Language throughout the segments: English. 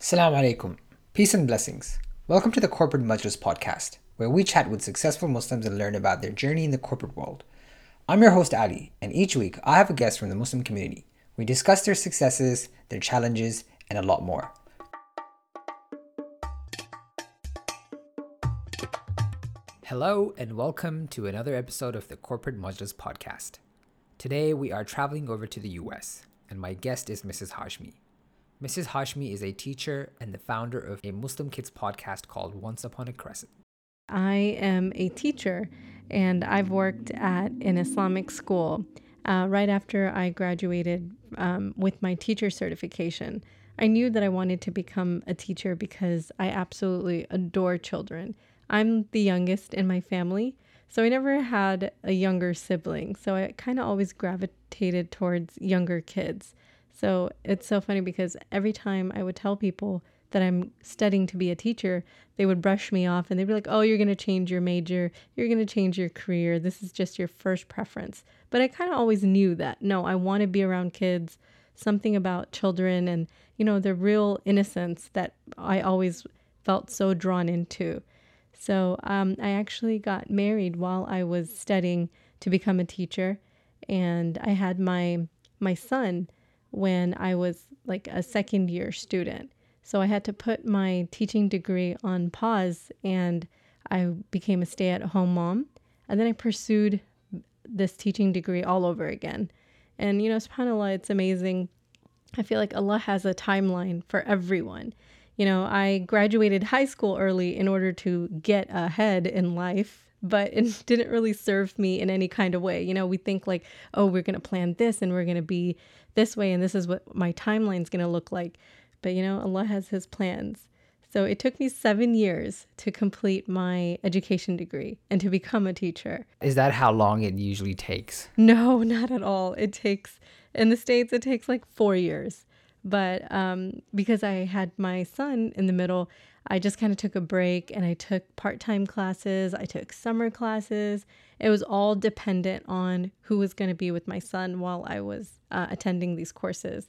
Assalamu alaikum. Peace and blessings. Welcome to the Corporate Majlis podcast, where we chat with successful Muslims and learn about their journey in the corporate world. I'm your host Ali, and each week I have a guest from the Muslim community. We discuss their successes, their challenges, and a lot more. Hello, and welcome to another episode of the Corporate Majlis podcast. Today we are traveling over to the US, and my guest is Mrs. Hashmi. Mrs. Hashmi is a teacher and the founder of a Muslim Kids podcast called Once Upon a Crescent. I am a teacher and I've worked at an Islamic school uh, right after I graduated um, with my teacher certification. I knew that I wanted to become a teacher because I absolutely adore children. I'm the youngest in my family, so I never had a younger sibling. So I kind of always gravitated towards younger kids. So it's so funny because every time I would tell people that I'm studying to be a teacher, they would brush me off and they'd be like, oh, you're going to change your major. You're going to change your career. This is just your first preference. But I kind of always knew that no, I want to be around kids, something about children and, you know, the real innocence that I always felt so drawn into. So um, I actually got married while I was studying to become a teacher. And I had my my son when I was like a second year student. So I had to put my teaching degree on pause and I became a stay at home mom. And then I pursued this teaching degree all over again. And you know, subhanAllah, it's amazing. I feel like Allah has a timeline for everyone. You know, I graduated high school early in order to get ahead in life but it didn't really serve me in any kind of way. You know, we think like, oh, we're going to plan this and we're going to be this way and this is what my timeline's going to look like. But you know, Allah has his plans. So it took me seven years to complete my education degree and to become a teacher. Is that how long it usually takes? No, not at all. It takes, in the States, it takes like four years. But um, because I had my son in the middle, I just kind of took a break and I took part time classes, I took summer classes. It was all dependent on who was going to be with my son while I was uh, attending these courses.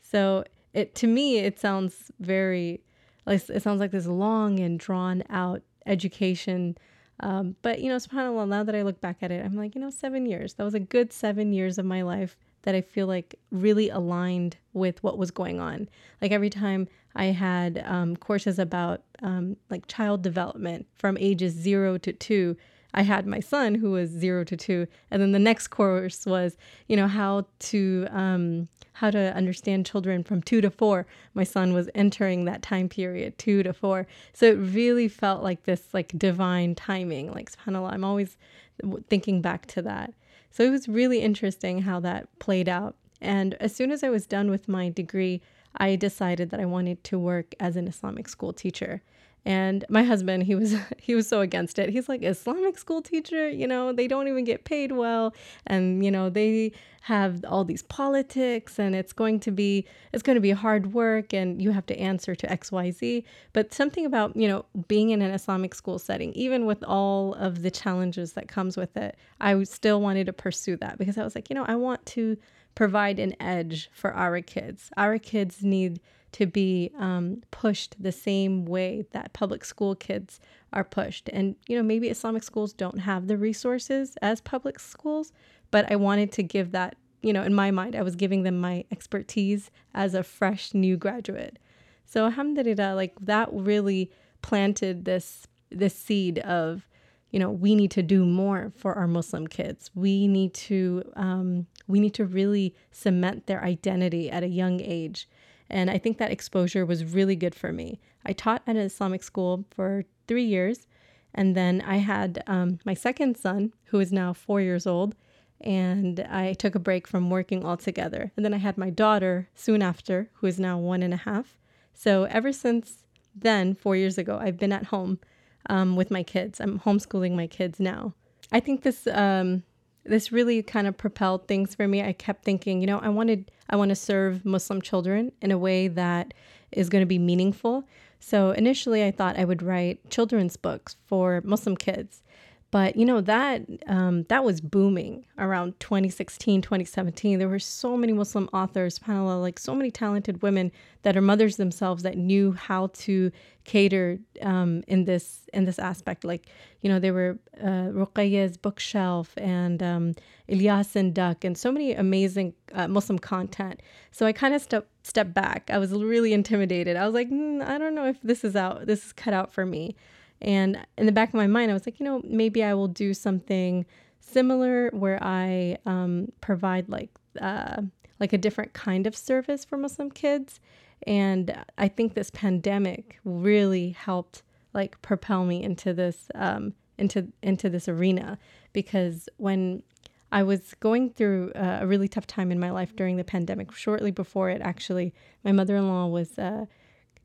So it to me it sounds very like it sounds like this long and drawn out education. Um, but you know, subhanAllah, now that I look back at it, I'm like, you know, seven years. That was a good seven years of my life that I feel like really aligned with what was going on. Like every time I had um, courses about um, like child development from ages zero to two. I had my son who was zero to two, and then the next course was, you know, how to um, how to understand children from two to four. My son was entering that time period, two to four. So it really felt like this like divine timing. Like Subhanallah, I'm always thinking back to that. So it was really interesting how that played out. And as soon as I was done with my degree, I decided that I wanted to work as an Islamic school teacher. And my husband, he was he was so against it. He's like Islamic school teacher, you know, they don't even get paid well and you know, they have all these politics and it's going to be it's going to be hard work and you have to answer to XYZ. But something about, you know, being in an Islamic school setting, even with all of the challenges that comes with it, I still wanted to pursue that because I was like, you know, I want to provide an edge for our kids. Our kids need to be um, pushed the same way that public school kids are pushed. And, you know, maybe Islamic schools don't have the resources as public schools, but I wanted to give that, you know, in my mind, I was giving them my expertise as a fresh new graduate. So, alhamdulillah, like that really planted this this seed of you know we need to do more for our muslim kids we need to um, we need to really cement their identity at a young age and i think that exposure was really good for me i taught at an islamic school for three years and then i had um, my second son who is now four years old and i took a break from working altogether and then i had my daughter soon after who is now one and a half so ever since then four years ago i've been at home um, with my kids. I'm homeschooling my kids now. I think this um, this really kind of propelled things for me. I kept thinking, you know, I wanted I want to serve Muslim children in a way that is going to be meaningful. So initially, I thought I would write children's books for Muslim kids. But you know that um, that was booming around 2016 2017 there were so many muslim authors subhanallah like so many talented women that are mothers themselves that knew how to cater um, in this in this aspect. Like you know there were uh, bookshelf and um, Ilyas and Duck and so many amazing uh, muslim content. So i kind of stepped stepped back. I was really intimidated. I was like mm, i don't know if this is out this is cut out for me and in the back of my mind, I was like, you know, maybe I will do something similar where I um, provide like uh, like a different kind of service for Muslim kids. And I think this pandemic really helped like propel me into this um, into into this arena because when I was going through a really tough time in my life during the pandemic. Shortly before it, actually, my mother-in-law was uh,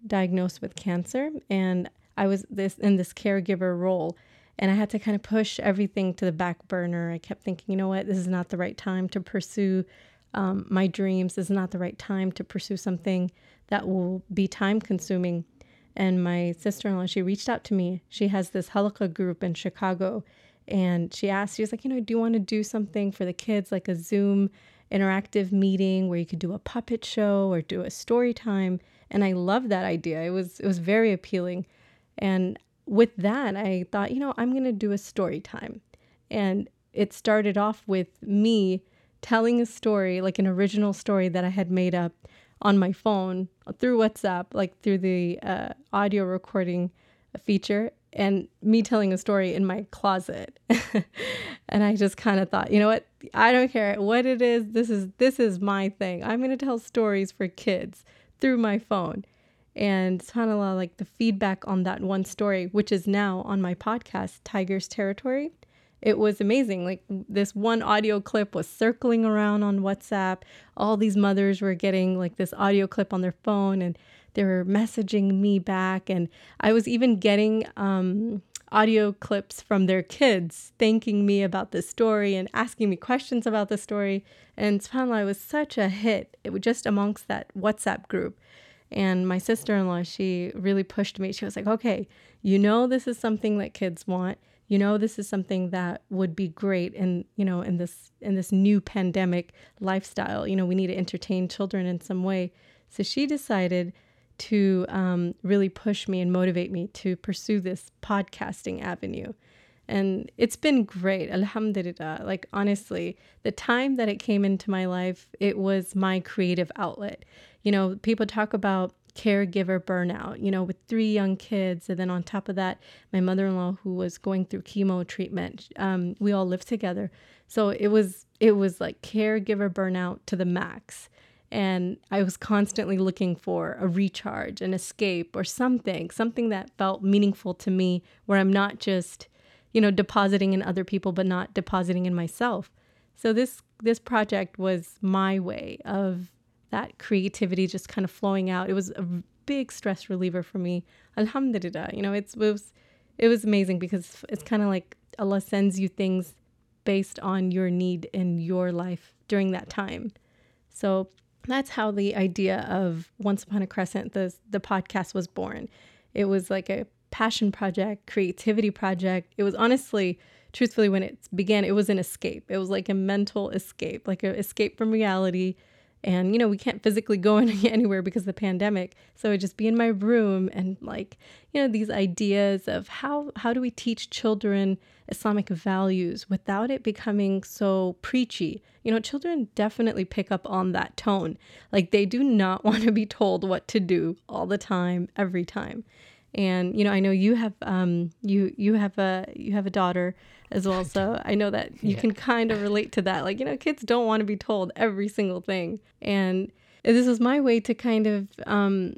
diagnosed with cancer, and I was this in this caregiver role and I had to kind of push everything to the back burner. I kept thinking, you know what, this is not the right time to pursue um, my dreams. This is not the right time to pursue something that will be time consuming. And my sister in law, she reached out to me. She has this halaqa group in Chicago. And she asked, she was like, you know, do you want to do something for the kids, like a Zoom interactive meeting where you could do a puppet show or do a story time? And I loved that idea. It was it was very appealing. And with that, I thought, you know, I'm going to do a story time. And it started off with me telling a story, like an original story that I had made up on my phone through WhatsApp, like through the uh, audio recording feature, and me telling a story in my closet. and I just kind of thought, you know what? I don't care what it is. This is this is my thing. I'm going to tell stories for kids through my phone. And subhanAllah, like the feedback on that one story, which is now on my podcast, Tiger's Territory, it was amazing. Like this one audio clip was circling around on WhatsApp. All these mothers were getting like this audio clip on their phone and they were messaging me back. And I was even getting um, audio clips from their kids thanking me about the story and asking me questions about the story. And subhanAllah, was such a hit. It was just amongst that WhatsApp group. And my sister in law, she really pushed me. She was like, okay, you know, this is something that kids want. You know, this is something that would be great in, you know, in this in this new pandemic lifestyle. You know, we need to entertain children in some way. So she decided to um, really push me and motivate me to pursue this podcasting avenue. And it's been great, alhamdulillah. Like, honestly, the time that it came into my life, it was my creative outlet. You know, people talk about caregiver burnout, you know, with three young kids. And then on top of that, my mother in law, who was going through chemo treatment, um, we all lived together. So it was, it was like caregiver burnout to the max. And I was constantly looking for a recharge, an escape, or something, something that felt meaningful to me where I'm not just, you know, depositing in other people, but not depositing in myself. So this this project was my way of that creativity just kind of flowing out. It was a big stress reliever for me. Alhamdulillah. You know, it's, it was it was amazing because it's kind of like Allah sends you things based on your need in your life during that time. So that's how the idea of Once Upon a Crescent, the the podcast was born. It was like a passion project, creativity project. It was honestly, truthfully, when it began, it was an escape. It was like a mental escape, like an escape from reality. And, you know, we can't physically go anywhere because of the pandemic. So I'd just be in my room and like, you know, these ideas of how how do we teach children Islamic values without it becoming so preachy. You know, children definitely pick up on that tone. Like they do not want to be told what to do all the time, every time and you know i know you have um you you have a you have a daughter as well. So i know that you yeah. can kind of relate to that. Like you know kids don't want to be told every single thing. And this is my way to kind of um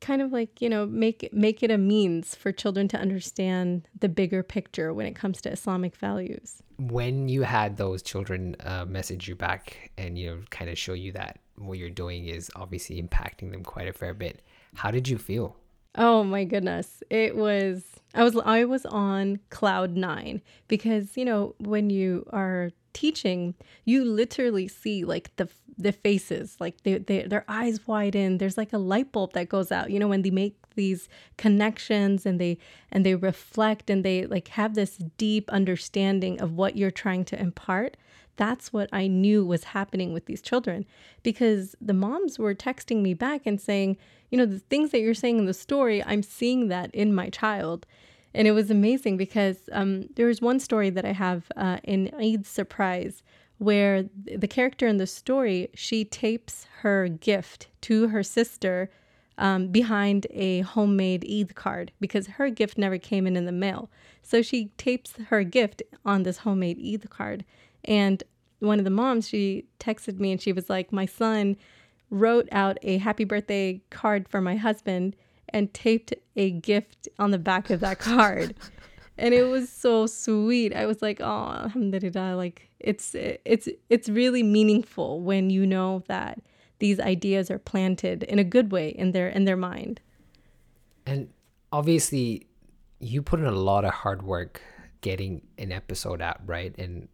kind of like you know make make it a means for children to understand the bigger picture when it comes to islamic values. When you had those children uh, message you back and you know kind of show you that what you're doing is obviously impacting them quite a fair bit how did you feel Oh my goodness. It was I was I was on cloud 9 because you know when you are teaching, you literally see like the the faces, like they, they their eyes widen. There's like a light bulb that goes out. You know, when they make these connections and they and they reflect and they like have this deep understanding of what you're trying to impart that's what I knew was happening with these children because the moms were texting me back and saying, you know, the things that you're saying in the story, I'm seeing that in my child. And it was amazing because um, there was one story that I have uh, in Eid Surprise where the character in the story, she tapes her gift to her sister um, behind a homemade Eid card because her gift never came in in the mail. So she tapes her gift on this homemade Eid card. And one of the moms, she texted me and she was like, My son wrote out a happy birthday card for my husband and taped a gift on the back of that card. and it was so sweet. I was like, oh, alhamdulillah. Like it's it's it's really meaningful when you know that these ideas are planted in a good way in their in their mind. And obviously you put in a lot of hard work getting an episode out, right? And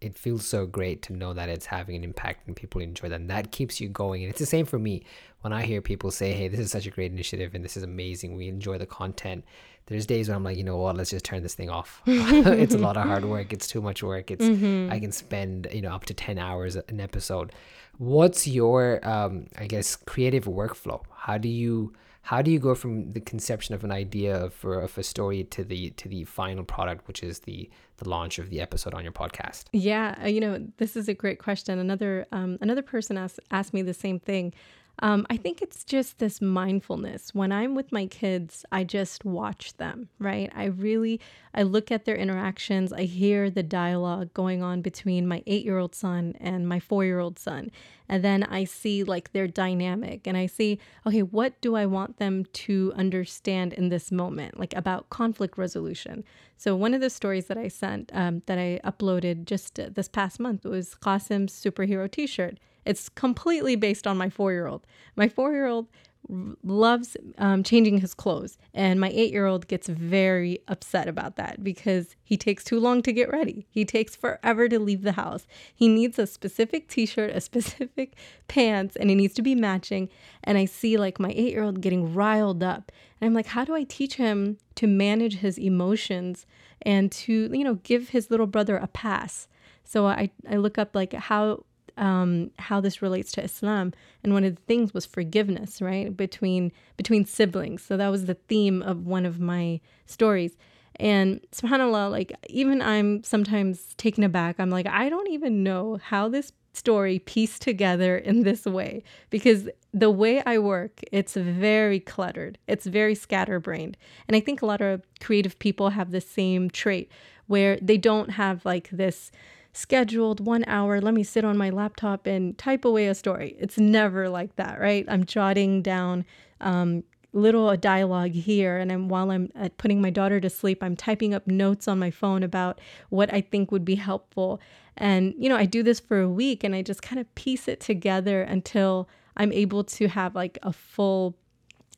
it feels so great to know that it's having an impact and people enjoy that. And that keeps you going. And it's the same for me. When I hear people say, hey, this is such a great initiative and this is amazing, we enjoy the content. There's days when I'm like, you know what, let's just turn this thing off. it's a lot of hard work. It's too much work. It's mm-hmm. I can spend, you know, up to 10 hours an episode. What's your um, I guess creative workflow? How do you how do you go from the conception of an idea for of a story to the to the final product which is the the launch of the episode on your podcast? Yeah uh, you know this is a great question. Another um, another person asked asked me the same thing um, I think it's just this mindfulness. When I'm with my kids, I just watch them, right? I really, I look at their interactions. I hear the dialogue going on between my eight year old son and my four year old son. And then I see like their dynamic and I see, okay, what do I want them to understand in this moment, like about conflict resolution? So, one of the stories that I sent, um, that I uploaded just uh, this past month was Qasim's superhero t shirt it's completely based on my four year old. My four year old loves um, changing his clothes, and my eight year old gets very upset about that because he takes too long to get ready. He takes forever to leave the house. He needs a specific t shirt, a specific pants, and it needs to be matching. And I see like my eight year old getting riled up. And I'm like, how do I teach him to manage his emotions and to, you know, give his little brother a pass? So I, I look up like how um, how this relates to Islam, and one of the things was forgiveness, right, between between siblings. So that was the theme of one of my stories. And subhanAllah, like even I'm sometimes taken aback. I'm like, I don't even know how this story pieced together in this way because the way I work, it's very cluttered. It's very scatterbrained. And I think a lot of creative people have the same trait where they don't have like this scheduled one hour, let me sit on my laptop and type away a story. It's never like that, right? I'm jotting down um, little dialogue here and I'm while I'm uh, putting my daughter to sleep I'm typing up notes on my phone about what I think would be helpful and you know I do this for a week and I just kind of piece it together until I'm able to have like a full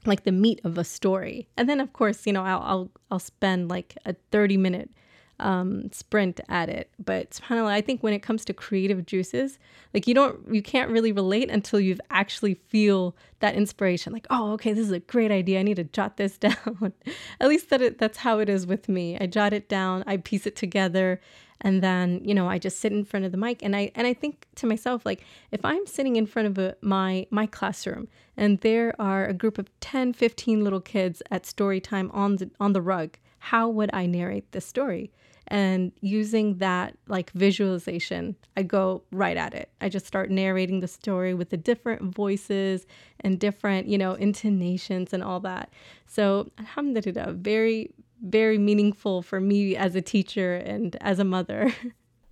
like the meat of a story and then of course you know I'll I'll, I'll spend like a 30 minute um, sprint at it. But subhanAllah, I think when it comes to creative juices, like you don't, you can't really relate until you've actually feel that inspiration. Like, oh, okay, this is a great idea. I need to jot this down. at least that it, that's how it is with me. I jot it down, I piece it together, and then you know I just sit in front of the mic and I and I think to myself like if I'm sitting in front of a, my my classroom and there are a group of 10 15 little kids at story time on the on the rug how would I narrate this story and using that like visualization, I go right at it. I just start narrating the story with the different voices and different, you know, intonations and all that. So, alhamdulillah, very, very meaningful for me as a teacher and as a mother.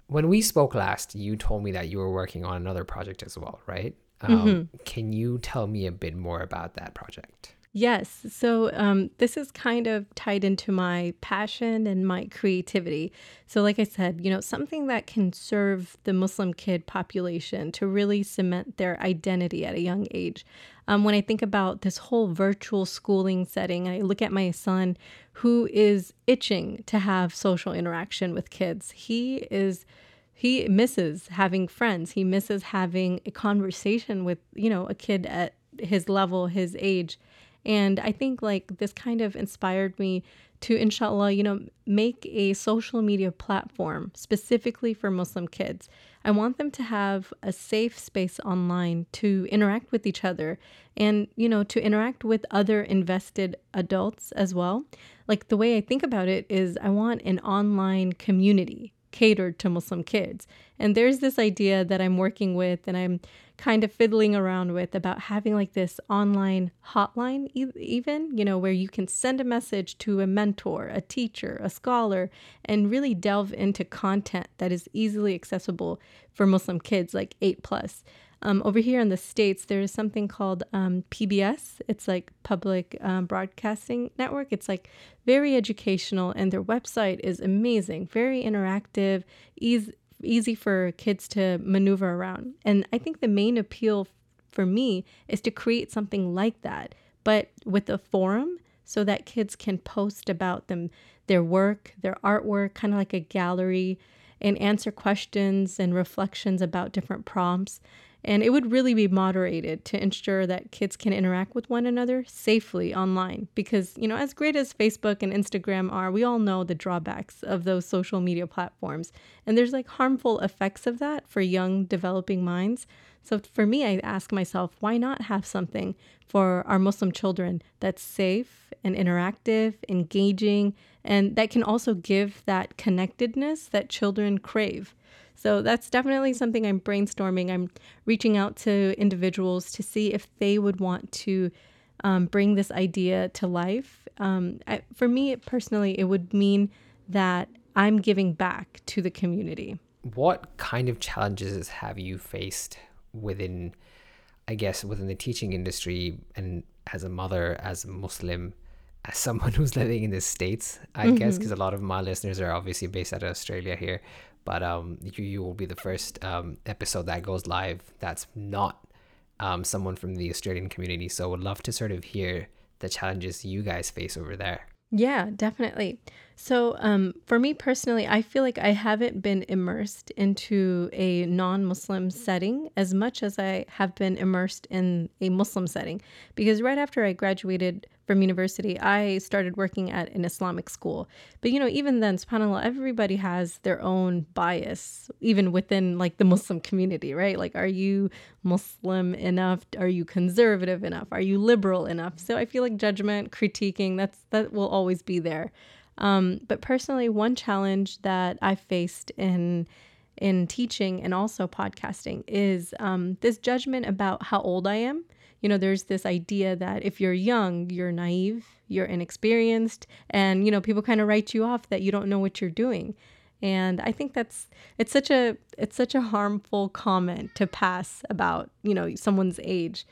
When we spoke last, you told me that you were working on another project as well, right? Um, mm-hmm. Can you tell me a bit more about that project? Yes. So um, this is kind of tied into my passion and my creativity. So, like I said, you know, something that can serve the Muslim kid population to really cement their identity at a young age. Um, when I think about this whole virtual schooling setting, I look at my son who is itching to have social interaction with kids. He is he misses having friends. He misses having a conversation with, you know, a kid at his level, his age. And I think like this kind of inspired me to, inshallah, you know, make a social media platform specifically for Muslim kids. I want them to have a safe space online to interact with each other and, you know, to interact with other invested adults as well. Like the way I think about it is I want an online community catered to Muslim kids. And there's this idea that I'm working with and I'm kind of fiddling around with about having like this online hotline, even, you know, where you can send a message to a mentor, a teacher, a scholar, and really delve into content that is easily accessible for Muslim kids, like 8 plus. Um, over here in the States, there is something called um, PBS. It's like Public um, Broadcasting Network. It's like very educational, and their website is amazing, very interactive, easy, easy for kids to maneuver around. And I think the main appeal for me is to create something like that, but with a forum so that kids can post about them, their work, their artwork, kind of like a gallery, and answer questions and reflections about different prompts. And it would really be moderated to ensure that kids can interact with one another safely online. Because, you know, as great as Facebook and Instagram are, we all know the drawbacks of those social media platforms. And there's like harmful effects of that for young developing minds. So for me, I ask myself, why not have something for our Muslim children that's safe and interactive, engaging, and that can also give that connectedness that children crave? So that's definitely something I'm brainstorming. I'm reaching out to individuals to see if they would want to um, bring this idea to life. Um, I, for me personally, it would mean that I'm giving back to the community. What kind of challenges have you faced within, I guess, within the teaching industry and as a mother, as a Muslim? as someone who's living in the states i mm-hmm. guess because a lot of my listeners are obviously based out of australia here but um, you, you will be the first um, episode that goes live that's not um, someone from the Australian community. So I would love to sort of hear the challenges you guys face over there. Yeah, definitely. So, um, for me personally, I feel like I haven't been immersed into a non Muslim setting as much as I have been immersed in a Muslim setting. Because right after I graduated from university, I started working at an Islamic school. But, you know, even then, subhanAllah, everybody has their own bias, even within like the Muslim community, right? Like, are you Muslim enough? Are you conservative enough? Are you liberal enough? So I feel like judgment, critiquing, that's that will always be there. Um, but personally, one challenge that I faced in in teaching and also podcasting is um, this judgment about how old I am. You know, there's this idea that if you're young, you're naive, you're inexperienced, and you know, people kind of write you off that you don't know what you're doing. And I think that's it's such a it's such a harmful comment to pass about you know someone's age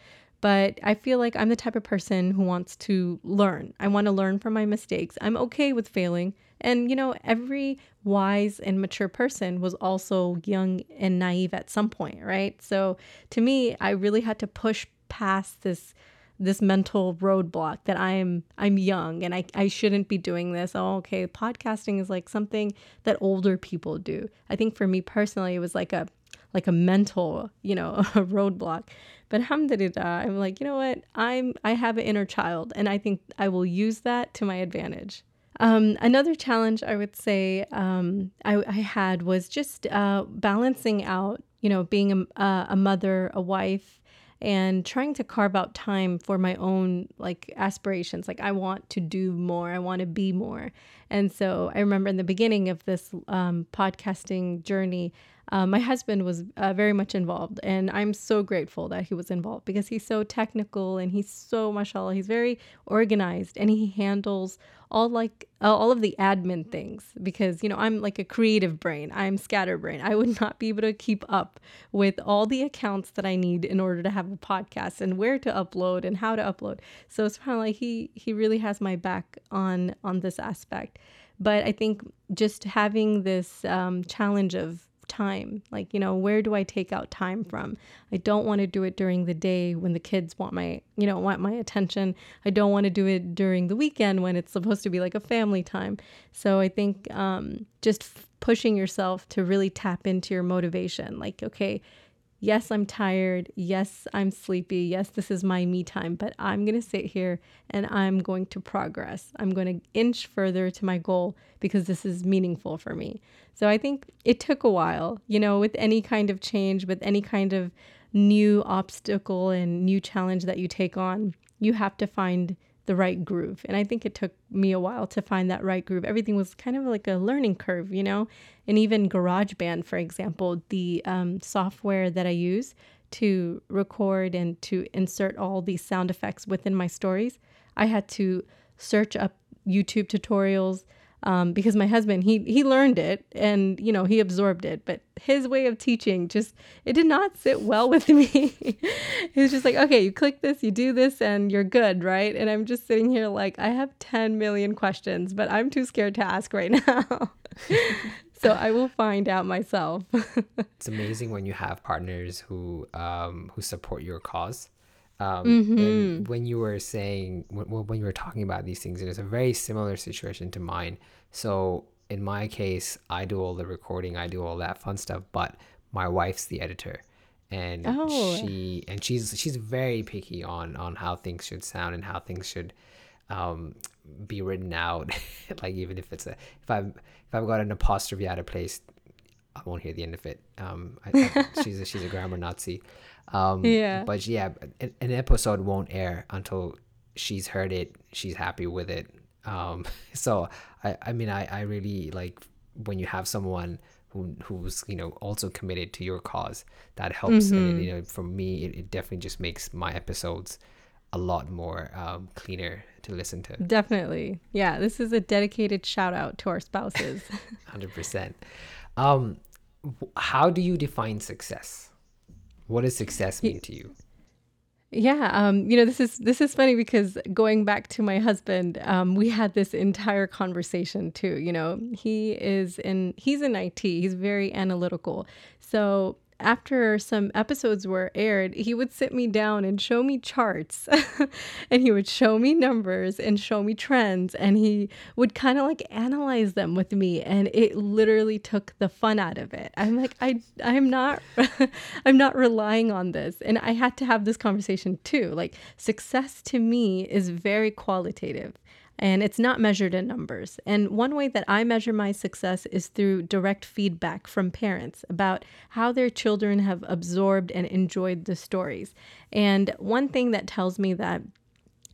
but I feel like I'm the type of person who wants to learn. I want to learn from my mistakes. I'm okay with failing. And, you know, every wise and mature person was also young and naive at some point, right? So to me, I really had to push past this this mental roadblock that I'm I'm young and I, I shouldn't be doing this. Oh, okay. Podcasting is like something that older people do. I think for me personally, it was like a like a mental, you know, a roadblock. But alhamdulillah, I'm like, you know what? I'm I have an inner child and I think I will use that to my advantage. Um, another challenge I would say um, I, I, had was just uh, balancing out, you know, being a, a mother, a wife, and trying to carve out time for my own like aspirations. Like I want to do more, I want to be more. And so I remember in the beginning of this um, podcasting journey, uh, my husband was uh, very much involved, and I'm so grateful that he was involved because he's so technical and he's so, mashallah, he's very organized and he handles all like uh, all of the admin things because you know I'm like a creative brain, I'm scatterbrain. I would not be able to keep up with all the accounts that I need in order to have a podcast and where to upload and how to upload. So it's kind of like he he really has my back on on this aspect. But I think just having this um, challenge of time. Like, you know, where do I take out time from? I don't want to do it during the day when the kids want my, you know, want my attention. I don't want to do it during the weekend when it's supposed to be like a family time. So I think um, just f- pushing yourself to really tap into your motivation. Like, okay, yes, I'm tired. Yes, I'm sleepy. Yes, this is my me time, but I'm going to sit here and I'm going to progress. I'm going to inch further to my goal because this is meaningful for me. So I think it took a while, you know, with any kind of change, with any kind of new obstacle and new challenge that you take on, you have to find the right groove. And I think it took me a while to find that right groove. Everything was kind of like a learning curve, you know? And even GarageBand, for example, the um, software that I use to record and to insert all these sound effects within my stories, I had to search up YouTube tutorials um, because my husband he he learned it and you know he absorbed it. But his way of teaching just it did not sit well with me. He was just like okay you click this you do this and you're good right? And i'm just sitting here like i have 10 million questions but i'm too scared to ask right now. So i will find out myself. It's amazing when you have partners who um, who support your cause um, mm-hmm. And when you were saying, when, when you were talking about these things, it is a very similar situation to mine. So in my case, I do all the recording, I do all that fun stuff, but my wife's the editor. And oh. she and she's she's very picky on on how things should sound and how things should um, be written out. like even if it's a if I've if I've got an apostrophe out of place, I won't hear the end of it. Um, I, I, she's a, she's a grammar Nazi. Um, yeah. But yeah, an, an, episode won't air until she's heard it. She's happy with it. Um, so I, I mean, I, I really like when you have someone who, who's you know also committed to your cause. That helps. Mm-hmm. And you know, for me, it, it, definitely just makes my episodes a lot more um, cleaner to listen to. Definitely, yeah. This is a dedicated shout out to our spouses. Hundred percent. Um, how do you define success? What does success mean to you? Yeah, um, you know this is this is funny because going back to my husband, um, we had this entire conversation too. You know, he is in he's in IT. He's very analytical. So after some episodes were aired, he would sit me down and show me charts and he would show me numbers and show me trends and he would kind of like analyze them with me and it literally took the fun out of it. I'm like I I'm not I'm not relying on this and I had to have this conversation too. Like success to me is very qualitative and it's not measured in numbers. And one way that I measure my success is through direct feedback from parents about how their children have absorbed and enjoyed the stories. And one thing that tells me that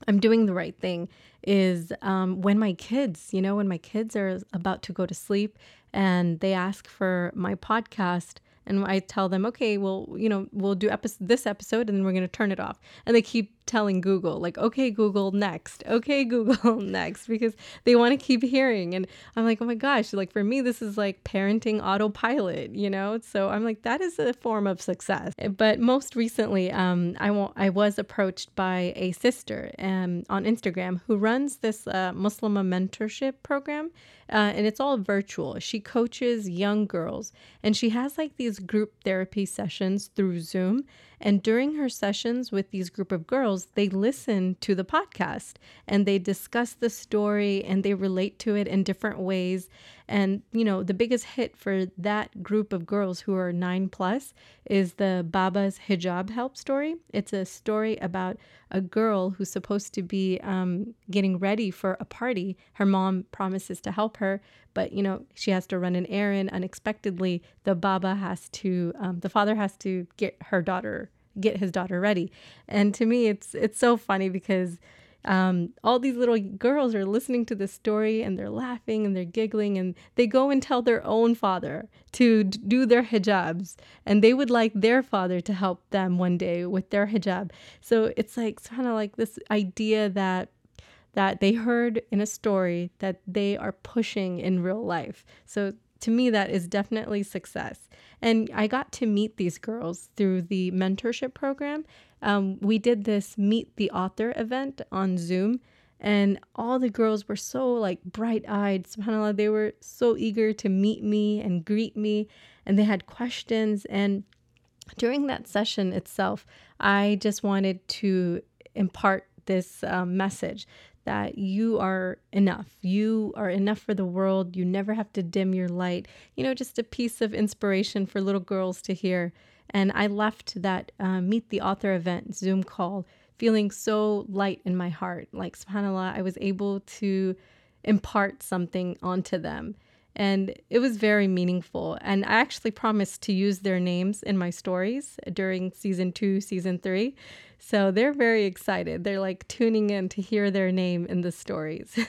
I'm doing the right thing is um, when my kids, you know, when my kids are about to go to sleep and they ask for my podcast and I tell them, okay, well, you know, we'll do this episode and then we're going to turn it off. And they keep telling Google, like, okay, Google, next. Okay, Google, next, because they want to keep hearing. And I'm like, oh my gosh, like for me, this is like parenting autopilot, you know? So I'm like, that is a form of success. But most recently, um, I, w- I was approached by a sister um, on Instagram who runs this uh, Muslim mentorship program. Uh, and it's all virtual. She coaches young girls and she has like these group therapy sessions through Zoom. And during her sessions with these group of girls, they listen to the podcast and they discuss the story and they relate to it in different ways. And, you know, the biggest hit for that group of girls who are nine plus is the Baba's Hijab Help story. It's a story about a girl who's supposed to be um, getting ready for a party. Her mom promises to help her, but, you know, she has to run an errand. Unexpectedly, the Baba has to, um, the father has to get her daughter get his daughter ready. And to me, it's it's so funny because um, all these little girls are listening to this story and they're laughing and they're giggling and they go and tell their own father to d- do their hijabs. And they would like their father to help them one day with their hijab. So it's like kind of like this idea that that they heard in a story that they are pushing in real life. So to me that is definitely success. And i got to meet these girls through the mentorship program um, we did this meet the author event on Zoom, and all the girls were so like bright eyed. SubhanAllah, they were so eager to meet me and greet me, and they had questions. And during that session itself, I just wanted to impart this um, message that you are enough. You are enough for the world. You never have to dim your light. You know, just a piece of inspiration for little girls to hear. And I left that uh, Meet the Author event Zoom call feeling so light in my heart. Like, subhanAllah, I was able to impart something onto them. And it was very meaningful. And I actually promised to use their names in my stories during season two, season three. So they're very excited. They're like tuning in to hear their name in the stories.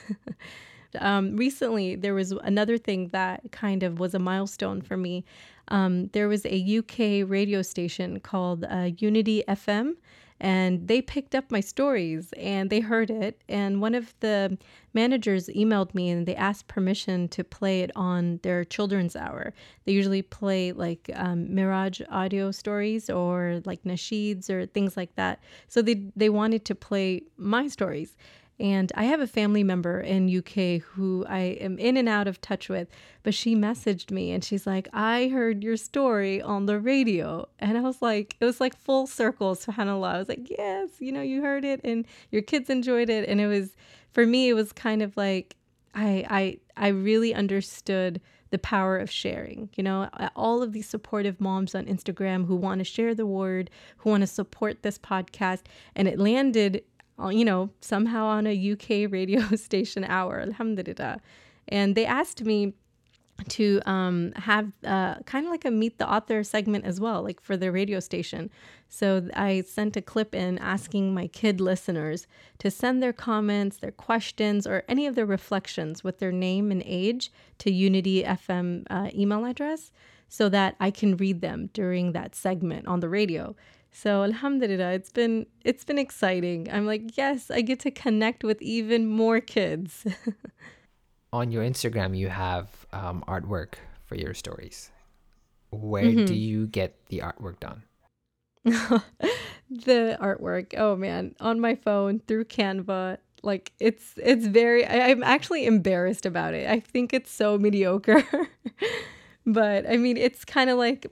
um, recently, there was another thing that kind of was a milestone for me. Um, there was a UK radio station called uh, Unity FM and they picked up my stories and they heard it and one of the managers emailed me and they asked permission to play it on their children's hour. They usually play like um, miraj audio stories or like nasheeds or things like that. So they they wanted to play my stories and I have a family member in UK who I am in and out of touch with, but she messaged me and she's like, I heard your story on the radio. And I was like, it was like full circle, subhanAllah. I was like, yes, you know, you heard it and your kids enjoyed it. And it was, for me, it was kind of like, I, I, I really understood the power of sharing. You know, all of these supportive moms on Instagram who want to share the word, who want to support this podcast. And it landed you know, somehow on a UK radio station hour, alhamdulillah. And they asked me to um, have uh, kind of like a meet the author segment as well, like for the radio station. So I sent a clip in asking my kid listeners to send their comments, their questions, or any of their reflections with their name and age to Unity FM uh, email address so that I can read them during that segment on the radio. So alhamdulillah, it's been it's been exciting. I'm like, yes, I get to connect with even more kids. On your Instagram, you have um, artwork for your stories. Where mm-hmm. do you get the artwork done? the artwork. Oh man, on my phone through Canva. Like it's it's very. I, I'm actually embarrassed about it. I think it's so mediocre but i mean it's kind of like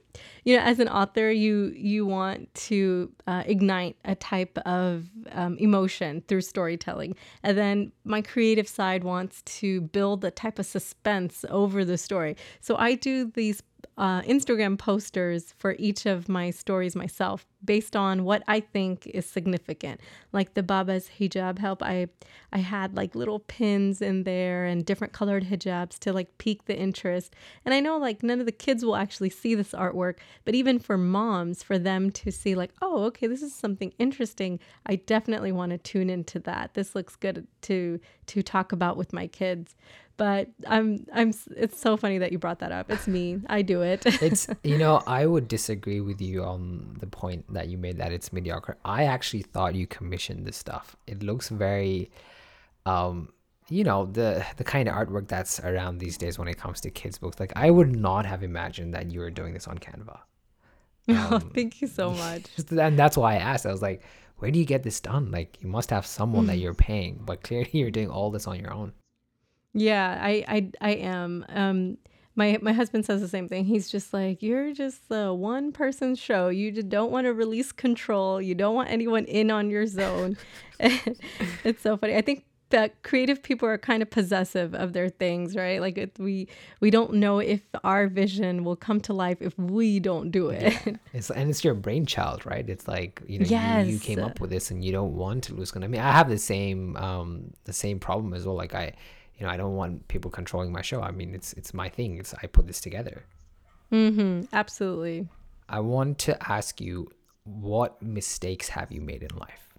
you know as an author you you want to uh, ignite a type of um, emotion through storytelling. And then my creative side wants to build a type of suspense over the story. So i do these uh, Instagram posters for each of my stories myself based on what I think is significant. Like the Baba's hijab help, I I had like little pins in there and different colored hijabs to like pique the interest. And I know like none of the kids will actually see this artwork, but even for moms, for them to see like, oh, okay, this is something interesting. I definitely want to tune into that. This looks good to to talk about with my kids but I'm I'm it's so funny that you brought that up. It's me. I do it. it's you know, I would disagree with you on the point that you made that it's mediocre. I actually thought you commissioned this stuff. It looks very um you know, the the kind of artwork that's around these days when it comes to kids books. Like I would not have imagined that you were doing this on Canva. Um, oh, thank you so much. and that's why I asked. I was like, where do you get this done? Like you must have someone that you're paying, but clearly you're doing all this on your own. Yeah, I I I am. Um my my husband says the same thing. He's just like, "You're just the one person show. You just don't want to release control. You don't want anyone in on your zone." it's so funny. I think that creative people are kind of possessive of their things, right? Like it, we we don't know if our vision will come to life if we don't do it. Yeah. It's and it's your brainchild, right? It's like you know yes. you, you came up with this and you don't want to lose control. I mean, I have the same um the same problem as well. Like I you know, I don't want people controlling my show. I mean, it's it's my thing. It's I put this together. Mm-hmm. Absolutely. I want to ask you, what mistakes have you made in life?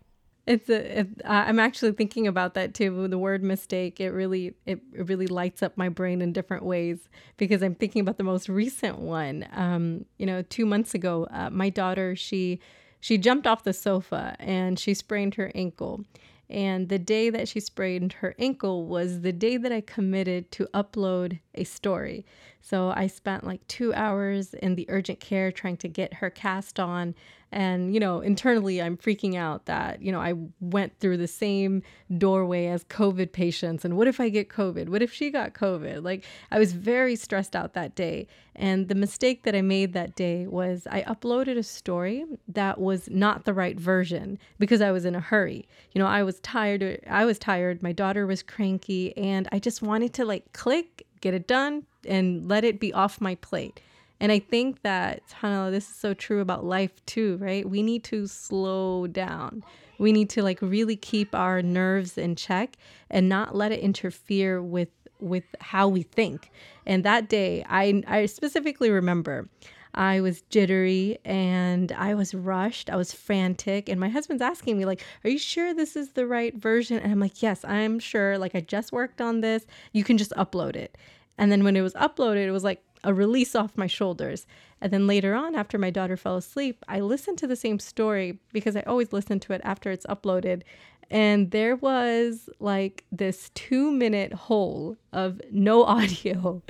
It's a. It, I'm actually thinking about that too. The word mistake, it really, it, it really lights up my brain in different ways because I'm thinking about the most recent one. Um, you know, two months ago, uh, my daughter, she, she jumped off the sofa and she sprained her ankle. And the day that she sprained her ankle was the day that I committed to upload a story. So I spent like two hours in the urgent care trying to get her cast on. And, you know, internally, I'm freaking out that, you know, I went through the same doorway as COVID patients. And what if I get COVID? What if she got COVID? Like, I was very stressed out that day. And the mistake that I made that day was I uploaded a story that was not the right version because I was in a hurry. You know, I was tired. I was tired. My daughter was cranky. And I just wanted to like click, get it done, and let it be off my plate. And I think that, Hannah, this is so true about life too, right? We need to slow down. We need to like really keep our nerves in check and not let it interfere with with how we think. And that day, I I specifically remember I was jittery and I was rushed. I was frantic. And my husband's asking me, like, are you sure this is the right version? And I'm like, yes, I'm sure. Like, I just worked on this. You can just upload it. And then when it was uploaded, it was like a release off my shoulders. And then later on, after my daughter fell asleep, I listened to the same story because I always listen to it after it's uploaded. And there was like this two minute hole of no audio.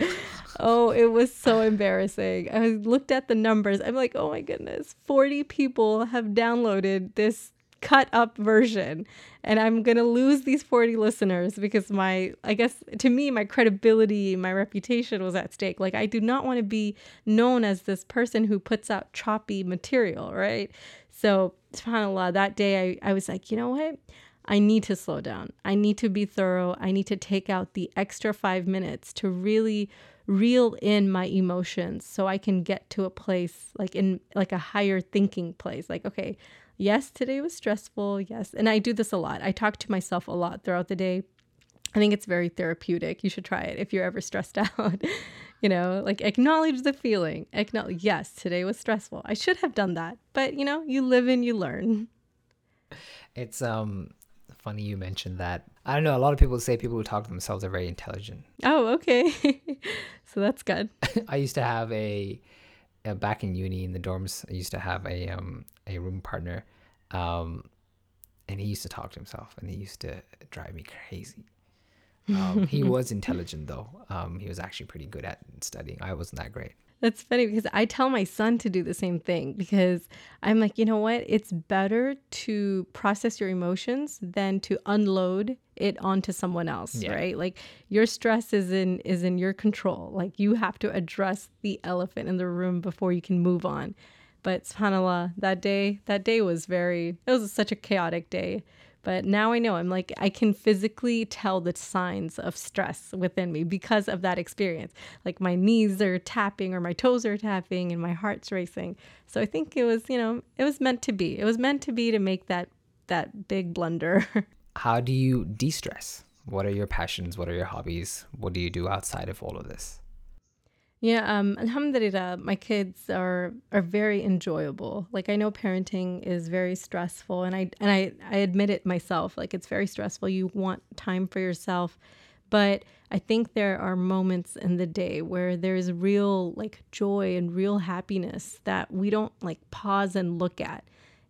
oh, it was so embarrassing. I looked at the numbers. I'm like, oh my goodness, 40 people have downloaded this cut up version and i'm going to lose these 40 listeners because my i guess to me my credibility my reputation was at stake like i do not want to be known as this person who puts out choppy material right so subhanallah that day I, I was like you know what I need to slow down. I need to be thorough. I need to take out the extra five minutes to really reel in my emotions so I can get to a place like in like a higher thinking place. Like, okay, yes, today was stressful. Yes. And I do this a lot. I talk to myself a lot throughout the day. I think it's very therapeutic. You should try it if you're ever stressed out. you know, like acknowledge the feeling. Acknowledge, yes, today was stressful. I should have done that. But, you know, you live and you learn. It's um funny you mentioned that. I don't know, a lot of people say people who talk to themselves are very intelligent. Oh, okay. so that's good. I used to have a, a back in uni in the dorms, I used to have a um a room partner um, and he used to talk to himself, and he used to drive me crazy. Um, he was intelligent though. Um, he was actually pretty good at studying. I wasn't that great. That's funny because I tell my son to do the same thing because I'm like, you know what? It's better to process your emotions than to unload it onto someone else, yeah. right? Like your stress is in is in your control. Like you have to address the elephant in the room before you can move on. But subhanAllah, that day, that day was very, it was such a chaotic day. But now I know I'm like, I can physically tell the signs of stress within me because of that experience. Like my knees are tapping or my toes are tapping and my heart's racing. So I think it was, you know, it was meant to be. It was meant to be to make that that big blunder. How do you de-stress? What are your passions? What are your hobbies? What do you do outside of all of this? Yeah, um, alhamdulillah, my kids are are very enjoyable. Like I know parenting is very stressful and I and I, I admit it myself. Like it's very stressful. You want time for yourself. But I think there are moments in the day where there's real like joy and real happiness that we don't like pause and look at.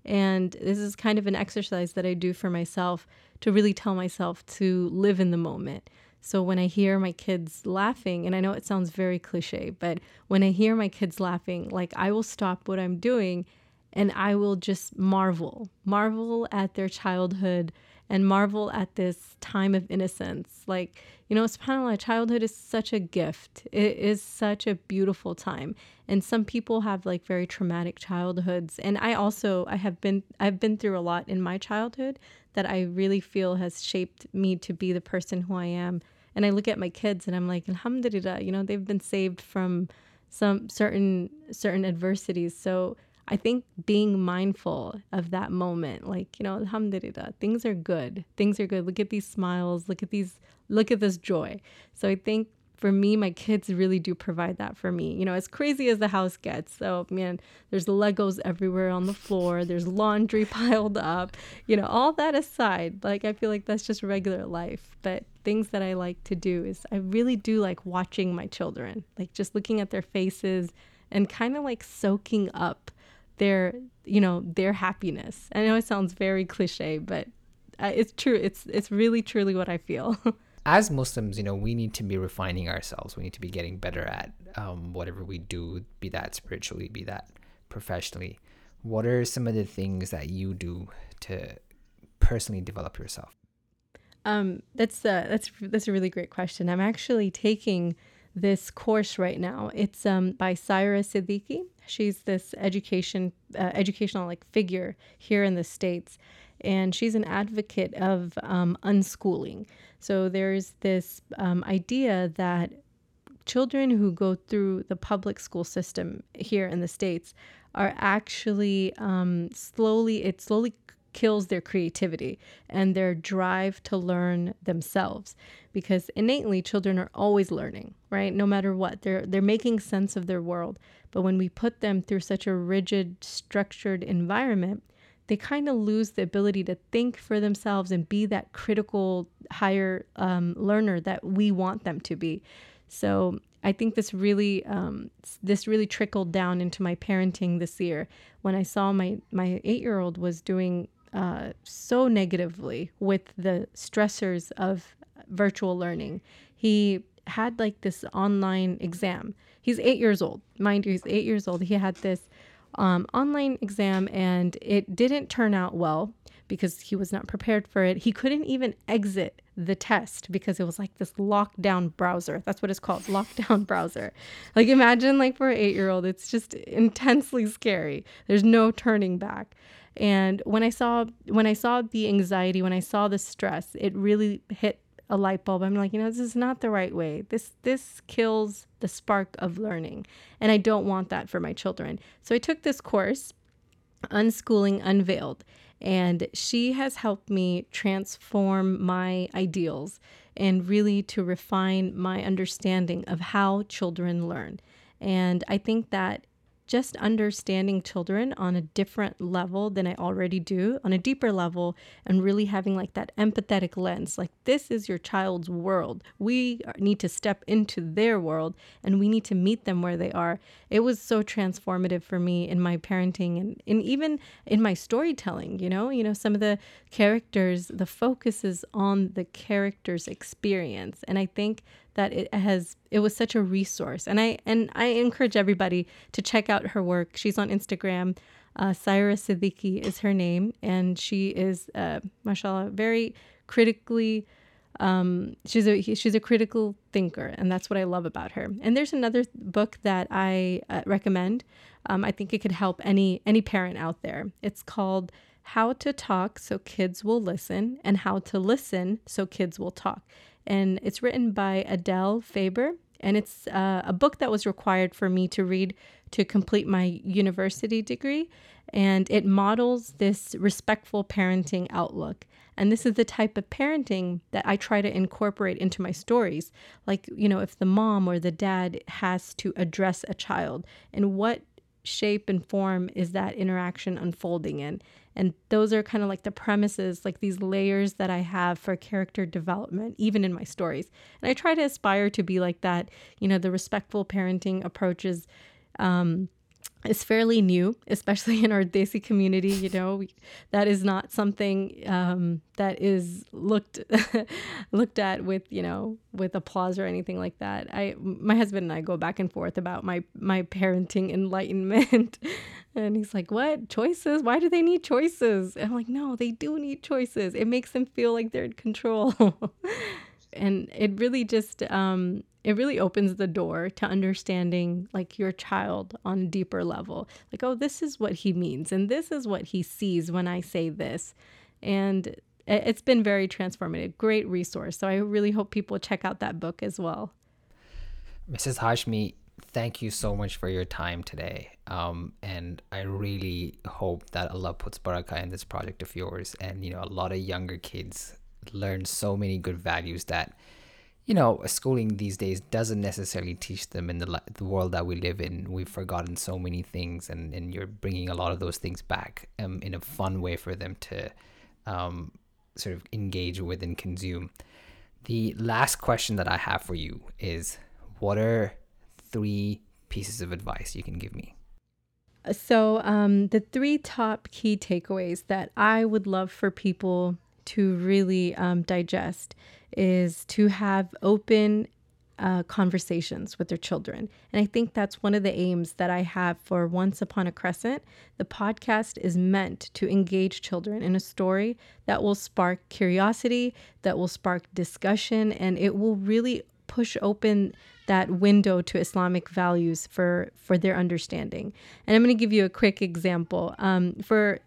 And this is kind of an exercise that I do for myself to really tell myself to live in the moment. So when I hear my kids laughing, and I know it sounds very cliche, but when I hear my kids laughing, like I will stop what I'm doing and I will just marvel, marvel at their childhood and marvel at this time of innocence. Like, you know, subhanAllah, childhood is such a gift. It is such a beautiful time. And some people have like very traumatic childhoods. And I also I have been I've been through a lot in my childhood that I really feel has shaped me to be the person who I am. And I look at my kids and I'm like, Alhamdulillah, you know, they've been saved from some certain certain adversities. So I think being mindful of that moment, like, you know, alhamdulillah, things are good. Things are good. Look at these smiles. Look at these, look at this joy. So I think for me, my kids really do provide that for me. You know, as crazy as the house gets. So, man, there's Legos everywhere on the floor, there's laundry piled up, you know, all that aside, like, I feel like that's just regular life. But things that I like to do is I really do like watching my children, like just looking at their faces and kind of like soaking up their, you know, their happiness. I know it sounds very cliche, but uh, it's true. It's it's really truly what I feel. as Muslims, you know, we need to be refining ourselves. We need to be getting better at um, whatever we do, be that spiritually, be that professionally. What are some of the things that you do to personally develop yourself? Um, that's uh, that's that's a really great question. I'm actually taking this course right now. It's um, by Saira Siddiqui. She's this education uh, educational like figure here in the states, and she's an advocate of um, unschooling. So there's this um, idea that children who go through the public school system here in the states are actually um, slowly it slowly kills their creativity and their drive to learn themselves. Because innately children are always learning right? No matter what. They're they're making sense of their world. But when we put them through such a rigid structured environment they kind of lose the ability to think for themselves and be that critical higher um, learner that we want them to be. So I think this really um, this really trickled down into my parenting this year. When I saw my my eight year old was doing uh, so negatively with the stressors of virtual learning. He had like this online exam. He's eight years old, mind you. He's eight years old. He had this um, online exam and it didn't turn out well because he was not prepared for it. He couldn't even exit the test because it was like this lockdown browser. That's what it's called, lockdown browser. Like imagine like for an 8-year-old, it's just intensely scary. There's no turning back. And when I saw when I saw the anxiety, when I saw the stress, it really hit a light bulb. I'm like, you know, this is not the right way. This this kills the spark of learning, and I don't want that for my children. So I took this course, Unschooling Unveiled, and she has helped me transform my ideals and really to refine my understanding of how children learn. And I think that just understanding children on a different level than I already do, on a deeper level, and really having like that empathetic lens. Like, this is your child's world. We need to step into their world and we need to meet them where they are. It was so transformative for me in my parenting and, and even in my storytelling. You know, you know, some of the characters, the focus is on the character's experience. And I think that it has it was such a resource and i and i encourage everybody to check out her work she's on instagram uh, Saira Siddiqui is her name, and she is, uh, mashallah, very critically. Um, she's a she's a critical thinker, and that's what I love about her. And there's another book that I uh, recommend. Um, I think it could help any any parent out there. It's called How to Talk So Kids Will Listen, and How to Listen So Kids Will Talk and it's written by Adele Faber. And it's uh, a book that was required for me to read to complete my university degree. And it models this respectful parenting outlook. And this is the type of parenting that I try to incorporate into my stories. Like, you know, if the mom or the dad has to address a child, and what shape and form is that interaction unfolding in? And those are kind of like the premises, like these layers that I have for character development, even in my stories. And I try to aspire to be like that. You know, the respectful parenting approaches. Um, is fairly new, especially in our Desi community. You know, we, that is not something um, that is looked looked at with you know with applause or anything like that. I my husband and I go back and forth about my my parenting enlightenment, and he's like, "What choices? Why do they need choices?" And I'm like, "No, they do need choices. It makes them feel like they're in control." and it really just um, it really opens the door to understanding like your child on a deeper level. Like oh this is what he means and this is what he sees when i say this. And it's been very transformative great resource. So i really hope people check out that book as well. Mrs hashmi thank you so much for your time today. Um, and i really hope that allah puts barakah in this project of yours and you know a lot of younger kids learn so many good values that you know, schooling these days doesn't necessarily teach them in the, the world that we live in. We've forgotten so many things, and, and you're bringing a lot of those things back um, in a fun way for them to um, sort of engage with and consume. The last question that I have for you is what are three pieces of advice you can give me? So, um, the three top key takeaways that I would love for people to really um, digest is to have open uh, conversations with their children. And I think that's one of the aims that I have for Once Upon a Crescent. The podcast is meant to engage children in a story that will spark curiosity, that will spark discussion, and it will really push open that window to Islamic values for for their understanding. And I'm going to give you a quick example. Um, for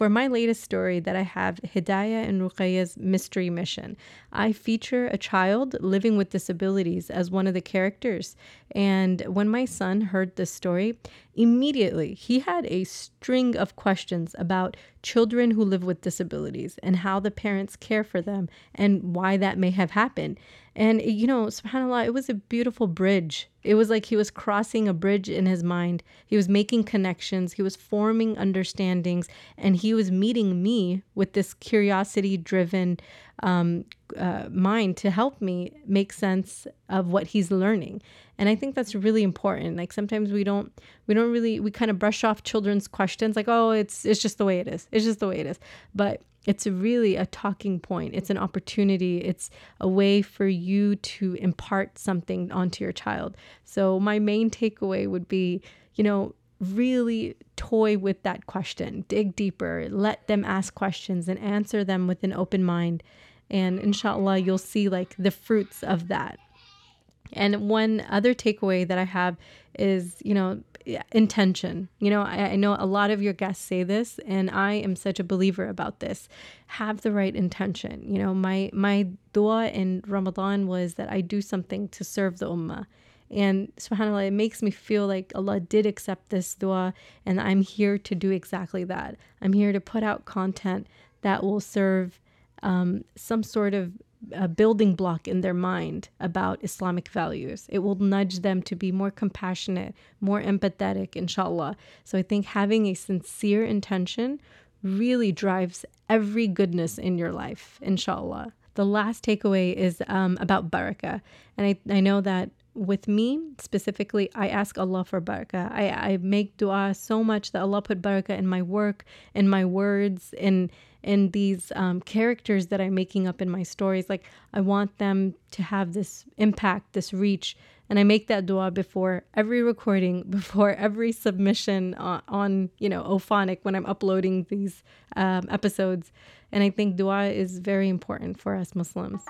for my latest story that I have, Hidayah and Ruqayya's Mystery Mission, I feature a child living with disabilities as one of the characters. And when my son heard this story, immediately he had a string of questions about children who live with disabilities and how the parents care for them and why that may have happened. And, you know, subhanAllah, it was a beautiful bridge. It was like he was crossing a bridge in his mind. He was making connections, he was forming understandings, and he was meeting me with this curiosity driven um, uh, mind to help me make sense of what he's learning. And i think that's really important. Like sometimes we don't we don't really we kind of brush off children's questions like oh it's it's just the way it is. It's just the way it is. But it's really a talking point. It's an opportunity. It's a way for you to impart something onto your child. So my main takeaway would be you know really toy with that question. Dig deeper. Let them ask questions and answer them with an open mind and inshallah, you'll see like the fruits of that. And one other takeaway that I have is, you know, intention. You know, I, I, know a lot of your guests say this, and I am such a believer about this. Have the right intention. You know, my my dua in Ramadan was that I do something to serve the ummah. And subhanAllah, it makes me feel like Allah did accept this dua, and I'm here to do exactly that. I'm here to put out content that will serve um, some sort of a building block in their mind about Islamic values. It will nudge them to be more compassionate, more empathetic, inshallah. So I think having a sincere intention really drives every goodness in your life, inshallah. The last takeaway is um, about barakah. And I, I know that with me specifically, I ask Allah for barakah. I, I make dua so much that Allah put barakah in my work, in my words, in in these um, characters that I'm making up in my stories. Like I want them to have this impact, this reach, and I make that dua before every recording, before every submission on, on you know Auphonic when I'm uploading these um, episodes. And I think dua is very important for us Muslims.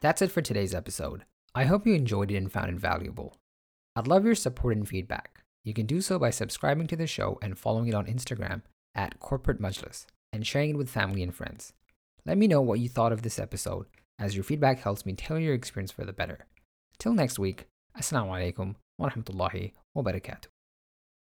That's it for today's episode. I hope you enjoyed it and found it valuable. I'd love your support and feedback. You can do so by subscribing to the show and following it on Instagram at Corporate Majlis and sharing it with family and friends. Let me know what you thought of this episode, as your feedback helps me tailor your experience for the better. Till next week, Assalamu alaikum wa rahmatullahi wa barakatuh.